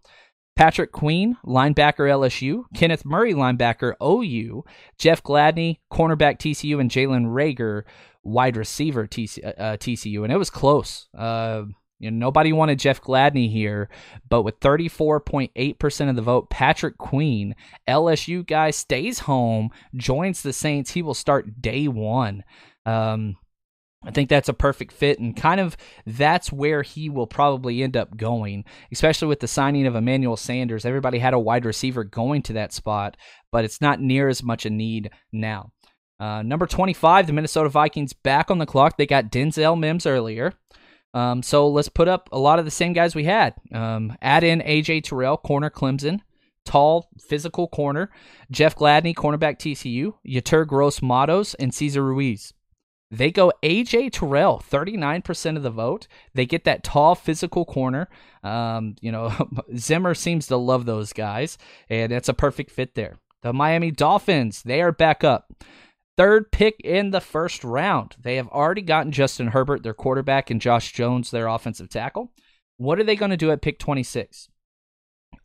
Patrick Queen, linebacker LSU, Kenneth Murray, linebacker OU, Jeff Gladney, cornerback TCU, and Jalen Reagor, wide receiver TC, uh, uh TCU, and it was close. Uh, you know, nobody wanted Jeff Gladney here, but with 34.8% of the vote, Patrick Queen, LSU guy, stays home, joins the Saints. He will start day one. Um, I think that's a perfect fit, and kind of that's where he will probably end up going, especially with the signing of Emmanuel Sanders. Everybody had a wide receiver going to that spot, but it's not near as much a need now. Uh, number 25, the Minnesota Vikings back on the clock. They got Denzel Mims earlier. Um, so let's put up a lot of the same guys we had. Um, add in AJ Terrell, corner Clemson, tall, physical corner. Jeff Gladney, cornerback TCU. Yetur Gross Matos, and Cesar Ruiz. They go AJ Terrell, 39% of the vote. They get that tall physical corner. Um, you know, Zimmer seems to love those guys, and it's a perfect fit there. The Miami Dolphins, they are back up. Third pick in the first round. They have already gotten Justin Herbert, their quarterback, and Josh Jones, their offensive tackle. What are they going to do at pick 26?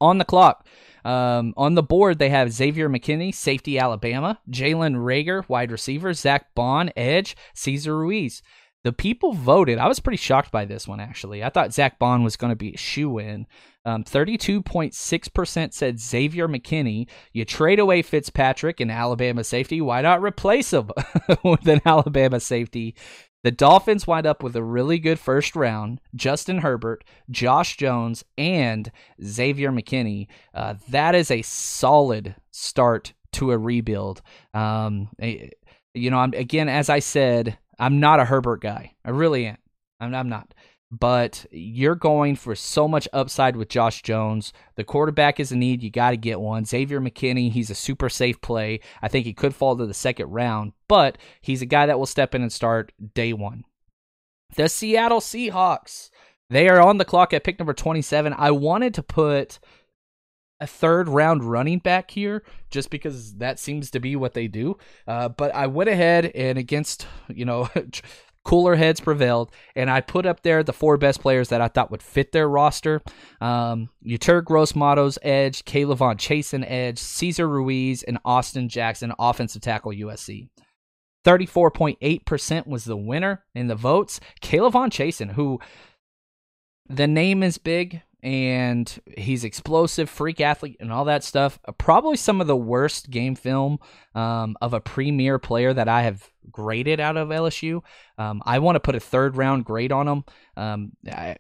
On the clock, um, on the board, they have Xavier McKinney, safety Alabama, Jalen Reagor, wide receiver, Zack Baun, edge, Cesar Ruiz. The people voted. I was pretty shocked by this one, actually. I thought Zack Baun was going to be a shoe in. Um, 32.6% said Xavier McKinney. You trade away Fitzpatrick and Alabama safety. Why not replace him with an Alabama safety? The Dolphins wind up with a really good first round Justin Herbert, Josh Jones, and Xavier McKinney. Uh, that is a solid start to a rebuild. Um, you know, I'm, again, as I said, I'm not a Herbert guy. I really am. I'm, I'm not but you're going for so much upside with Josh Jones. The quarterback is a need. You got to get one. Xavier McKinney, he's a super safe play. I think he could fall to the second round, but he's a guy that will step in and start day one. The Seattle Seahawks, they are on the clock at pick number 27. I wanted to put a third round running back here just because that seems to be what they do. Uh, but I went ahead and against, you know, cooler heads prevailed, and I put up there the four best players that I thought would fit their roster. Um, Gross-Matos, edge, K'Lavon Chaisson, edge, Cesar Ruiz, and Austin Jackson, offensive tackle USC. 34.8% was the winner in the votes. K'Lavon Chaisson, who the name is big and he's explosive, freak athlete, and all that stuff. Uh, probably some of the worst game film um, of a premier player that I have graded out of LSU. Um, I want to put a third round grade on him. Um, I,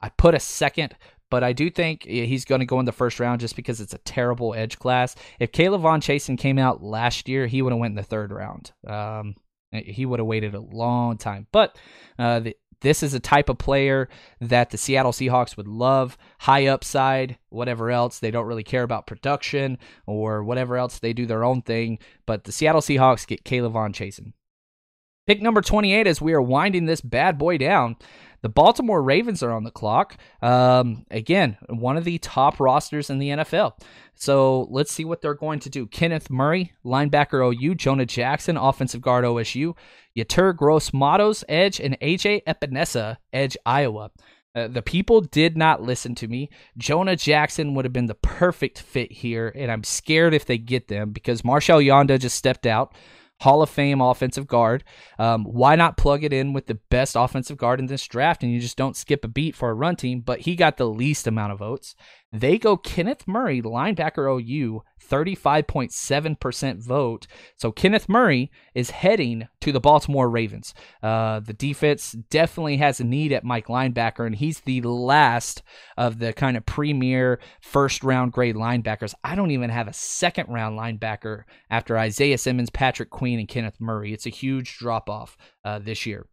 I put a second, but I do think he's going to go in the first round just because it's a terrible edge class. If K'Lavon Chaisson came out last year, he would have went in the third round. Um, he would have waited a long time. But uh, the, this is a type of player that the Seattle Seahawks would love. High upside, whatever else. They don't really care about production or whatever else. They do their own thing. But the Seattle Seahawks get K'Lavon Chaisson. Pick number 28 as we are winding this bad boy down. The Baltimore Ravens are on the clock. Um, again, one of the top rosters in the NFL. So let's see what they're going to do. Kenneth Murray, linebacker OU, Jonah Jackson, offensive guard OSU, Yetur Gross Matos, edge, and AJ Epenesa, edge Iowa. Uh, the people did not listen to me. Jonah Jackson would have been the perfect fit here, and I'm scared if they get them because Marshal Yanda just stepped out. Hall of Fame offensive guard. Um, why not plug it in with the best offensive guard in this draft and you just don't skip a beat for a run team? But he got the least amount of votes. They go Kenneth Murray, linebacker OU, 35.7% vote. So Kenneth Murray is heading to the Baltimore Ravens. Uh, the defense definitely has a need at Mike linebacker, and he's the last of the kind of premier first round grade linebackers. I don't even have a second round linebacker after Isaiah Simmons, Patrick Queen, and Kenneth Murray. It's a huge drop off uh, this year.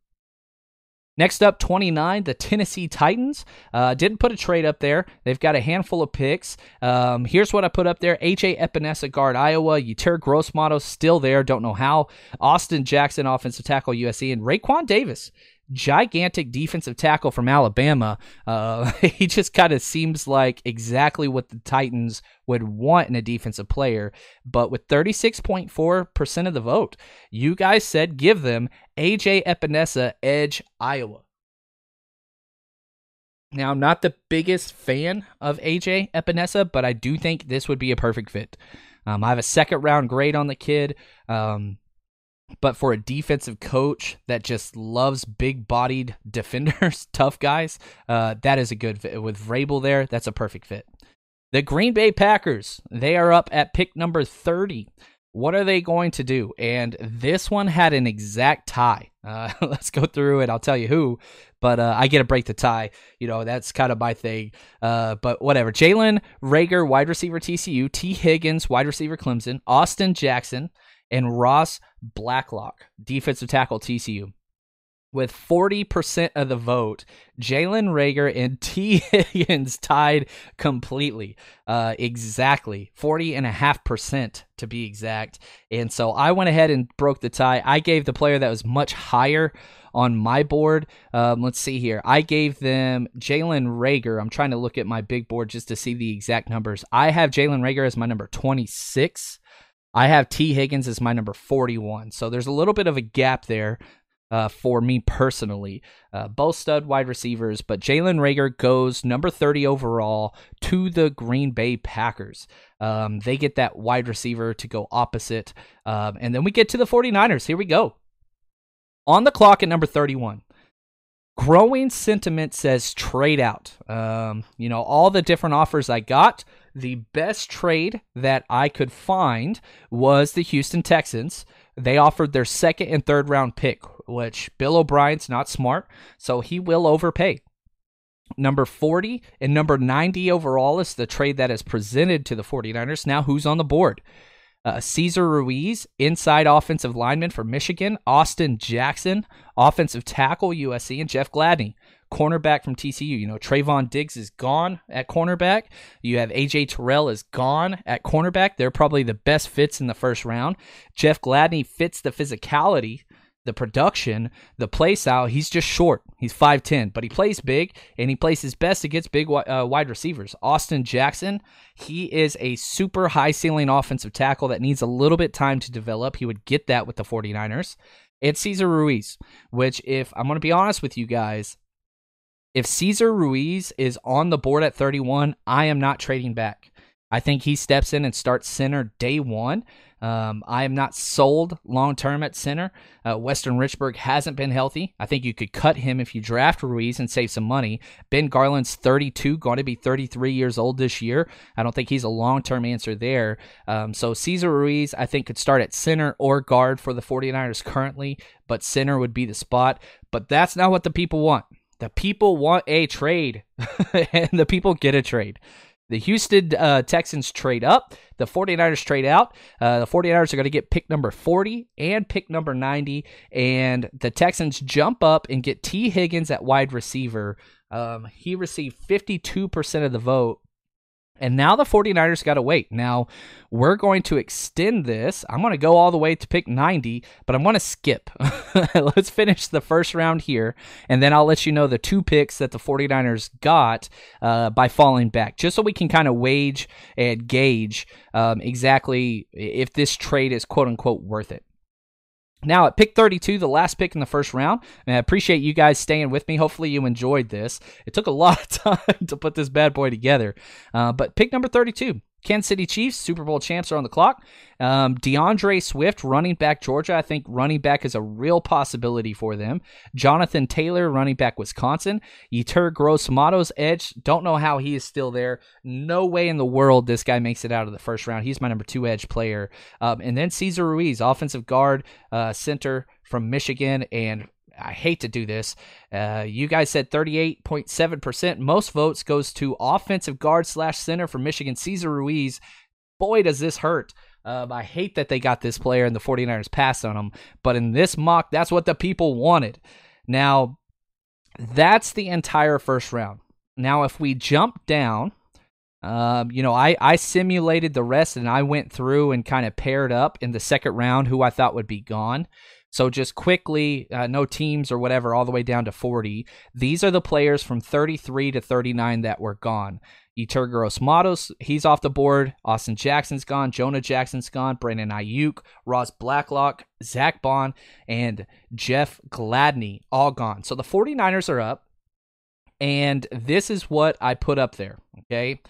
Next up, 29, the Tennessee Titans. Uh, didn't put a trade up there. They've got a handful of picks. Um, here's what I put up there AJ Epenesa, guard Iowa. Yetur Gross-Matos, still there. Don't know how. Austin Jackson, offensive tackle USC. And Raekwon Davis, gigantic defensive tackle from Alabama. Uh, he just kind of seems like exactly what the Titans would want in a defensive player. But with 36.4% of the vote, you guys said give them AJ Epenesa, Edge, Iowa. Now, I'm not the biggest fan of AJ Epenesa, but I do think this would be a perfect fit. Um, I have a second round grade on the kid. Um, but for a defensive coach that just loves big bodied defenders, tough guys, uh, that is a good fit. With Vrabel there, that's a perfect fit. The Green Bay Packers, they are up at pick number 30. What are they going to do? And this one had an exact tie. Uh, let's go through it. I'll tell you who, but uh, I get to break the tie. You know, that's kind of my thing. Uh, but whatever. Jalen Reagor, wide receiver TCU. Tee Higgins, wide receiver Clemson. Austin Jackson, and Ross Blacklock, defensive tackle TCU. With 40% of the vote, Jalen Reagor and Tee Higgins tied completely. Uh, exactly. 40.5% to be exact. And so I went ahead and broke the tie. I gave the player that was much higher on my board. Um, let's see here. I gave them Jalen Reagor. I'm trying to look at my big board just to see the exact numbers. I have Jalen Reagor as my number 26. I have Tee Higgins as my number 41. So there's a little bit of a gap there uh, for me personally. Uh, both stud wide receivers, but Jalen Reagor goes number 30 overall to the Green Bay Packers. Um, they get that wide receiver to go opposite. Um, and then we get to the 49ers. Here we go. On the clock at number 31 growing sentiment says trade out. Um, you know, all the different offers I got, the best trade that I could find was the Houston Texans. They offered their second and third round pick, which Bill O'Brien's not smart, so he will overpay. Number 40 and number 90 overall is the trade that is presented to the 49ers. Now, who's on the board? uh, Cesar Ruiz, inside offensive lineman for Michigan, Austin Jackson, offensive tackle USC, and Jeff Gladney, cornerback from TCU. You know, Trevon Diggs is gone at cornerback. You have AJ Terrell is gone at cornerback. They're probably the best fits in the first round. Jeff Gladney fits the physicality the production, the play style, he's just short. He's 5'10, but he plays big and he plays his best against big uh, wide receivers. Austin Jackson, he is a super high ceiling offensive tackle that needs a little bit time to develop. He would get that with the 49ers. It's Cesar Ruiz, which, if I'm going to be honest with you guys, if Cesar Ruiz is on the board at 31, I am not trading back. I think he steps in and starts center day one. Um, I am not sold long term at center. Uh, Weston Richburg hasn't been healthy. I think you could cut him if you draft Ruiz and save some money. Ben Garland's 32, going to be 33 years old this year. I don't think he's a long term answer there. Um, so Cesar Ruiz, I think, could start at center or guard for the 49ers currently, but center would be the spot. But that's not what the people want. The people want a trade, and the people get a trade. The Houston uh, Texans trade up. The 49ers trade out. Uh, the 49ers are going to get pick number 40 and pick number 90. And the Texans jump up and get Tee Higgins at wide receiver. Um, he received 52% of the vote and now the 49ers got to wait. Now, we're going to extend this. I'm going to go all the way to pick 90, but I'm going to skip. Let's finish the first round here, and then I'll let you know the two picks that the 49ers got uh, by falling back, just so we can kind of wage and gauge um, exactly if this trade is quote unquote worth it. Now at pick 32, the last pick in the first round, and I appreciate you guys staying with me. Hopefully you enjoyed this. It took a lot of time to put this bad boy together, uh, but pick number 32, Kansas City Chiefs, Super Bowl champs, are on the clock. Um, D'Andre Swift, running back Georgia. I think running back is a real possibility for them. Jonathan Taylor, running back Wisconsin. Yetur Gross Matos, edge. Don't know how he is still there. No way in the world this guy makes it out of the first round. He's my number two edge player. Um, and then Cesar Ruiz, offensive guard, uh, center from Michigan, and I hate to do this. Uh, you guys said 38.7%. Most votes goes to offensive guard slash center for Michigan, Cesar Ruiz. Boy, does this hurt. Um, I hate that they got this player and the 49ers passed on him. But in this mock, that's what the people wanted. Now, that's the entire first round. Now, if we jump down, um, you know, I, I simulated the rest and I went through and kind of paired up in the second round who I thought would be gone. So just quickly, uh, no teams or whatever, all the way down to 40. These are the players from 33 to 39 that were gone. Yetur Gross Matos, he's off the board. Austin Jackson's gone. Jonah Jackson's gone. Brandon Aiyuk, Ross Blacklock, Zack Baun, and Jeff Gladney all gone. So the 49ers are up. And this is what I put up there. Okay.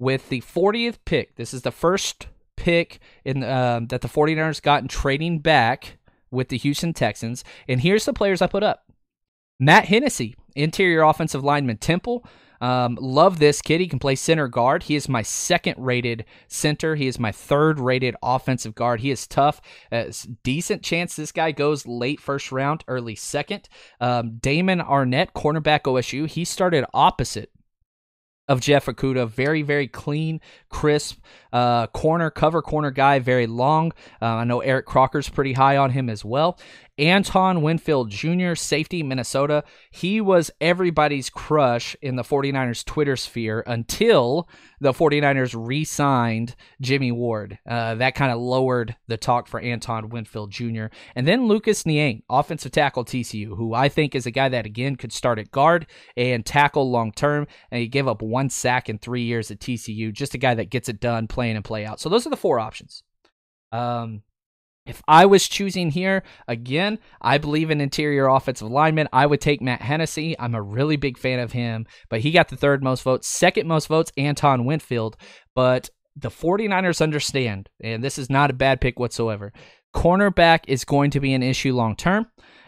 With the 40th pick, this is the first pick in uh, that the 49ers got in trading back with the Houston Texans. And here's the players I put up Matt Hennessy, interior offensive lineman, Temple. Um, love this kid. He can play center guard. He is my second rated center. He is my third rated offensive guard. He is tough. Uh, decent chance this guy goes late first round, early second. Um, Damon Arnette, cornerback OSU. He started opposite of Jeff Okudah. Very, very clean, crisp uh, corner, cover corner guy, very long. Uh, I know Eric Crocker's pretty high on him as well. Antoine Winfield Jr., safety, Minnesota. He was everybody's crush in the 49ers Twitter sphere until the 49ers re signed Jimmy Ward. Uh, that kind of lowered the talk for Antoine Winfield Jr. And then Lucas Niang, offensive tackle TCU, who I think is a guy that, again, could start at guard and tackle long term. And he gave up one sack in three years at TCU. Just a guy that gets it done, play in and play out. So those are the four options. Um, if I was choosing here, again, I believe in interior offensive lineman. I would take Matt Hennessy. I'm a really big fan of him, but he got the third most votes. Second most votes, Antoine Winfield. But the 49ers understand, and this is not a bad pick whatsoever. Cornerback is going to be an issue long term.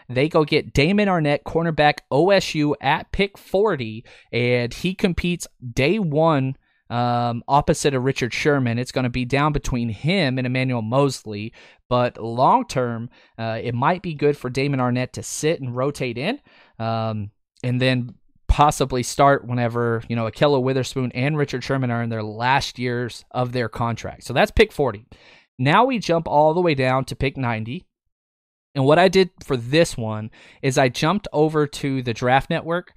They go get Damon Arnette, cornerback OSU at pick 40, and he competes day one um, opposite of Richard Sherman. It's going to be down between him and Emmanuel Moseley. But long term, uh, it might be good for Damon Arnette to sit and rotate in, um, and then possibly start whenever you know Ahkello Witherspoon and Richard Sherman are in their last years of their contract. So that's pick 40. Now we jump all the way down to pick 90. And what I did for this one is I jumped over to the Draft Network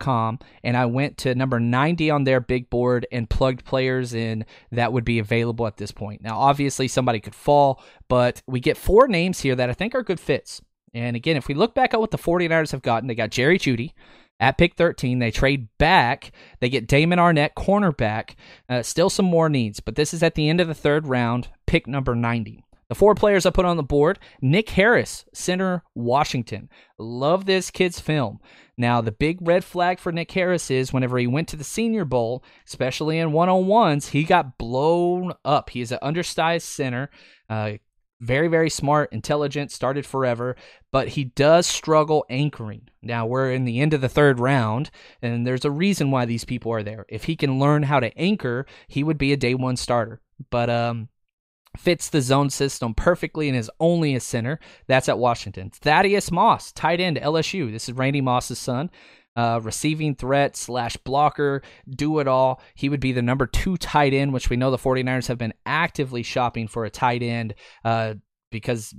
com and I went to number 90 on their big board and plugged players in that would be available at this point. Now, obviously, somebody could fall, but we get four names here that I think are good fits. And again, if we look back at what the 49ers have gotten, they got Jerry Jeudy at pick 13. They trade back. They get Damon Arnette, cornerback. Uh, still some more needs, but this is at the end of the third round, pick number 90. The four players I put on the board Nick Harris, center, Washington. Love this kid's film. Now, the big red flag for Nick Harris is whenever he went to the Senior Bowl, especially in one on ones, he got blown up. He is an undersized center. Uh, very, very smart, intelligent, started forever, but he does struggle anchoring. Now, we're in the end of the third round, and there's a reason why these people are there. If he can learn how to anchor, he would be a day one starter. But um, fits the zone system perfectly and is only a center. That's at Washington. Thaddeus Moss, tight end, LSU. This is Randy Moss's son. Uh, receiving threat slash blocker, do it all. He would be the number two tight end, which we know the 49ers have been actively shopping for a tight end uh, because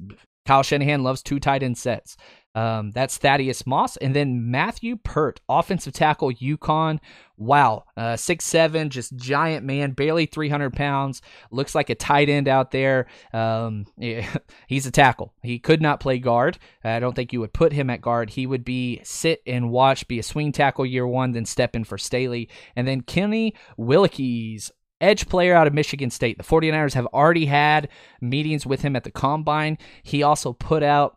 Kyle Shanahan loves two tight end sets. Um, that's Thaddeus Moss. And then Matthew Peart, offensive tackle, UConn. Wow. Uh, six seven, just giant man, barely 300 pounds. Looks like a tight end out there. Um, yeah, he's a tackle. He could not play guard. I don't think you would put him at guard. He would be sit and watch, be a swing tackle year one, then step in for Staley. And then Kenny Willekes, edge player out of Michigan State. The 49ers have already had meetings with him at the combine. He also put out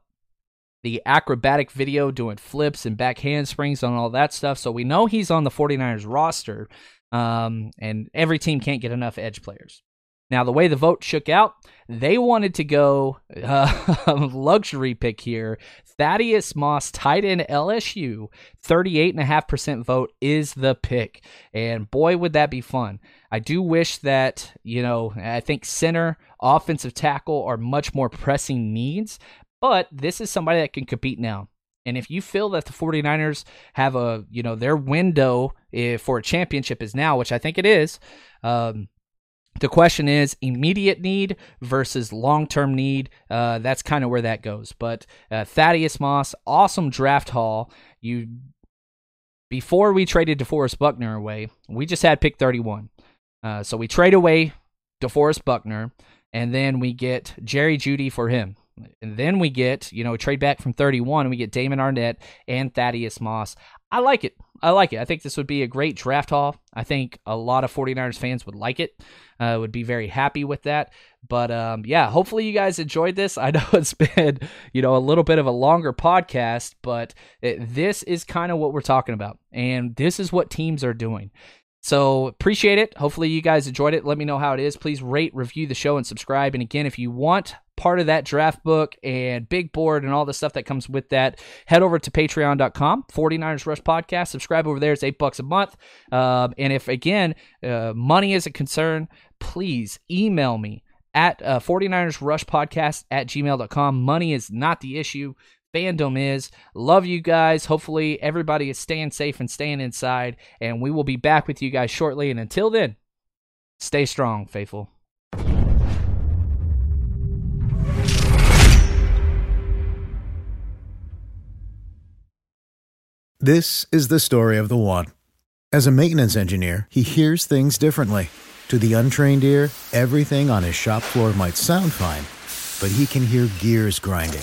the acrobatic video doing flips and back handsprings and all that stuff. So we know he's on the 49ers roster. Um, and every team can't get enough edge players. Now, the way the vote shook out, they wanted to go uh, luxury pick here. Thaddeus Moss, tight end LSU, 38.5% vote is the pick. And boy, would that be fun. I do wish that, you know, I think center, offensive tackle are much more pressing needs, but this is somebody that can compete now. And if you feel that the 49ers have a, you know, their window eh, for a championship is now, which I think it is, um, the question is immediate need versus long term need. Uh, that's kind of where that goes. But uh, Thaddeus Moss, awesome draft haul. You before we traded DeForest Buckner away, we just had pick 31. Uh, so we trade away DeForest Buckner, and then we get Jerry Jeudy for him. And then we get, you know, a trade back from 31 and we get Damon Arnette and Thaddeus Moss. I like it. I like it. I think this would be a great draft haul. I think a lot of 49ers fans would like it, uh, would be very happy with that. But um, yeah, hopefully you guys enjoyed this. I know it's been, you know, a little bit of a longer podcast, but it, this is kind of what we're talking about. And this is what teams are doing. So appreciate it. Hopefully you guys enjoyed it. Let me know how it is. Please rate, review the show, and subscribe. And again, if you want part of that draft book and big board and all the stuff that comes with that, head over to patreon.com, 49ers Rush Podcast. Subscribe over there. It's eight bucks a month. Um, and if, again, uh, money is a concern, please email me at uh, 49ers Rush Podcast at gmail.com. Money is not the issue. Fandom is. Love you guys. Hopefully, everybody is staying safe and staying inside. And we will be back with you guys shortly. And until then, stay strong, faithful. This is the story of the one. As a maintenance engineer, he hears things differently. To the untrained ear, everything on his shop floor might sound fine, but he can hear gears grinding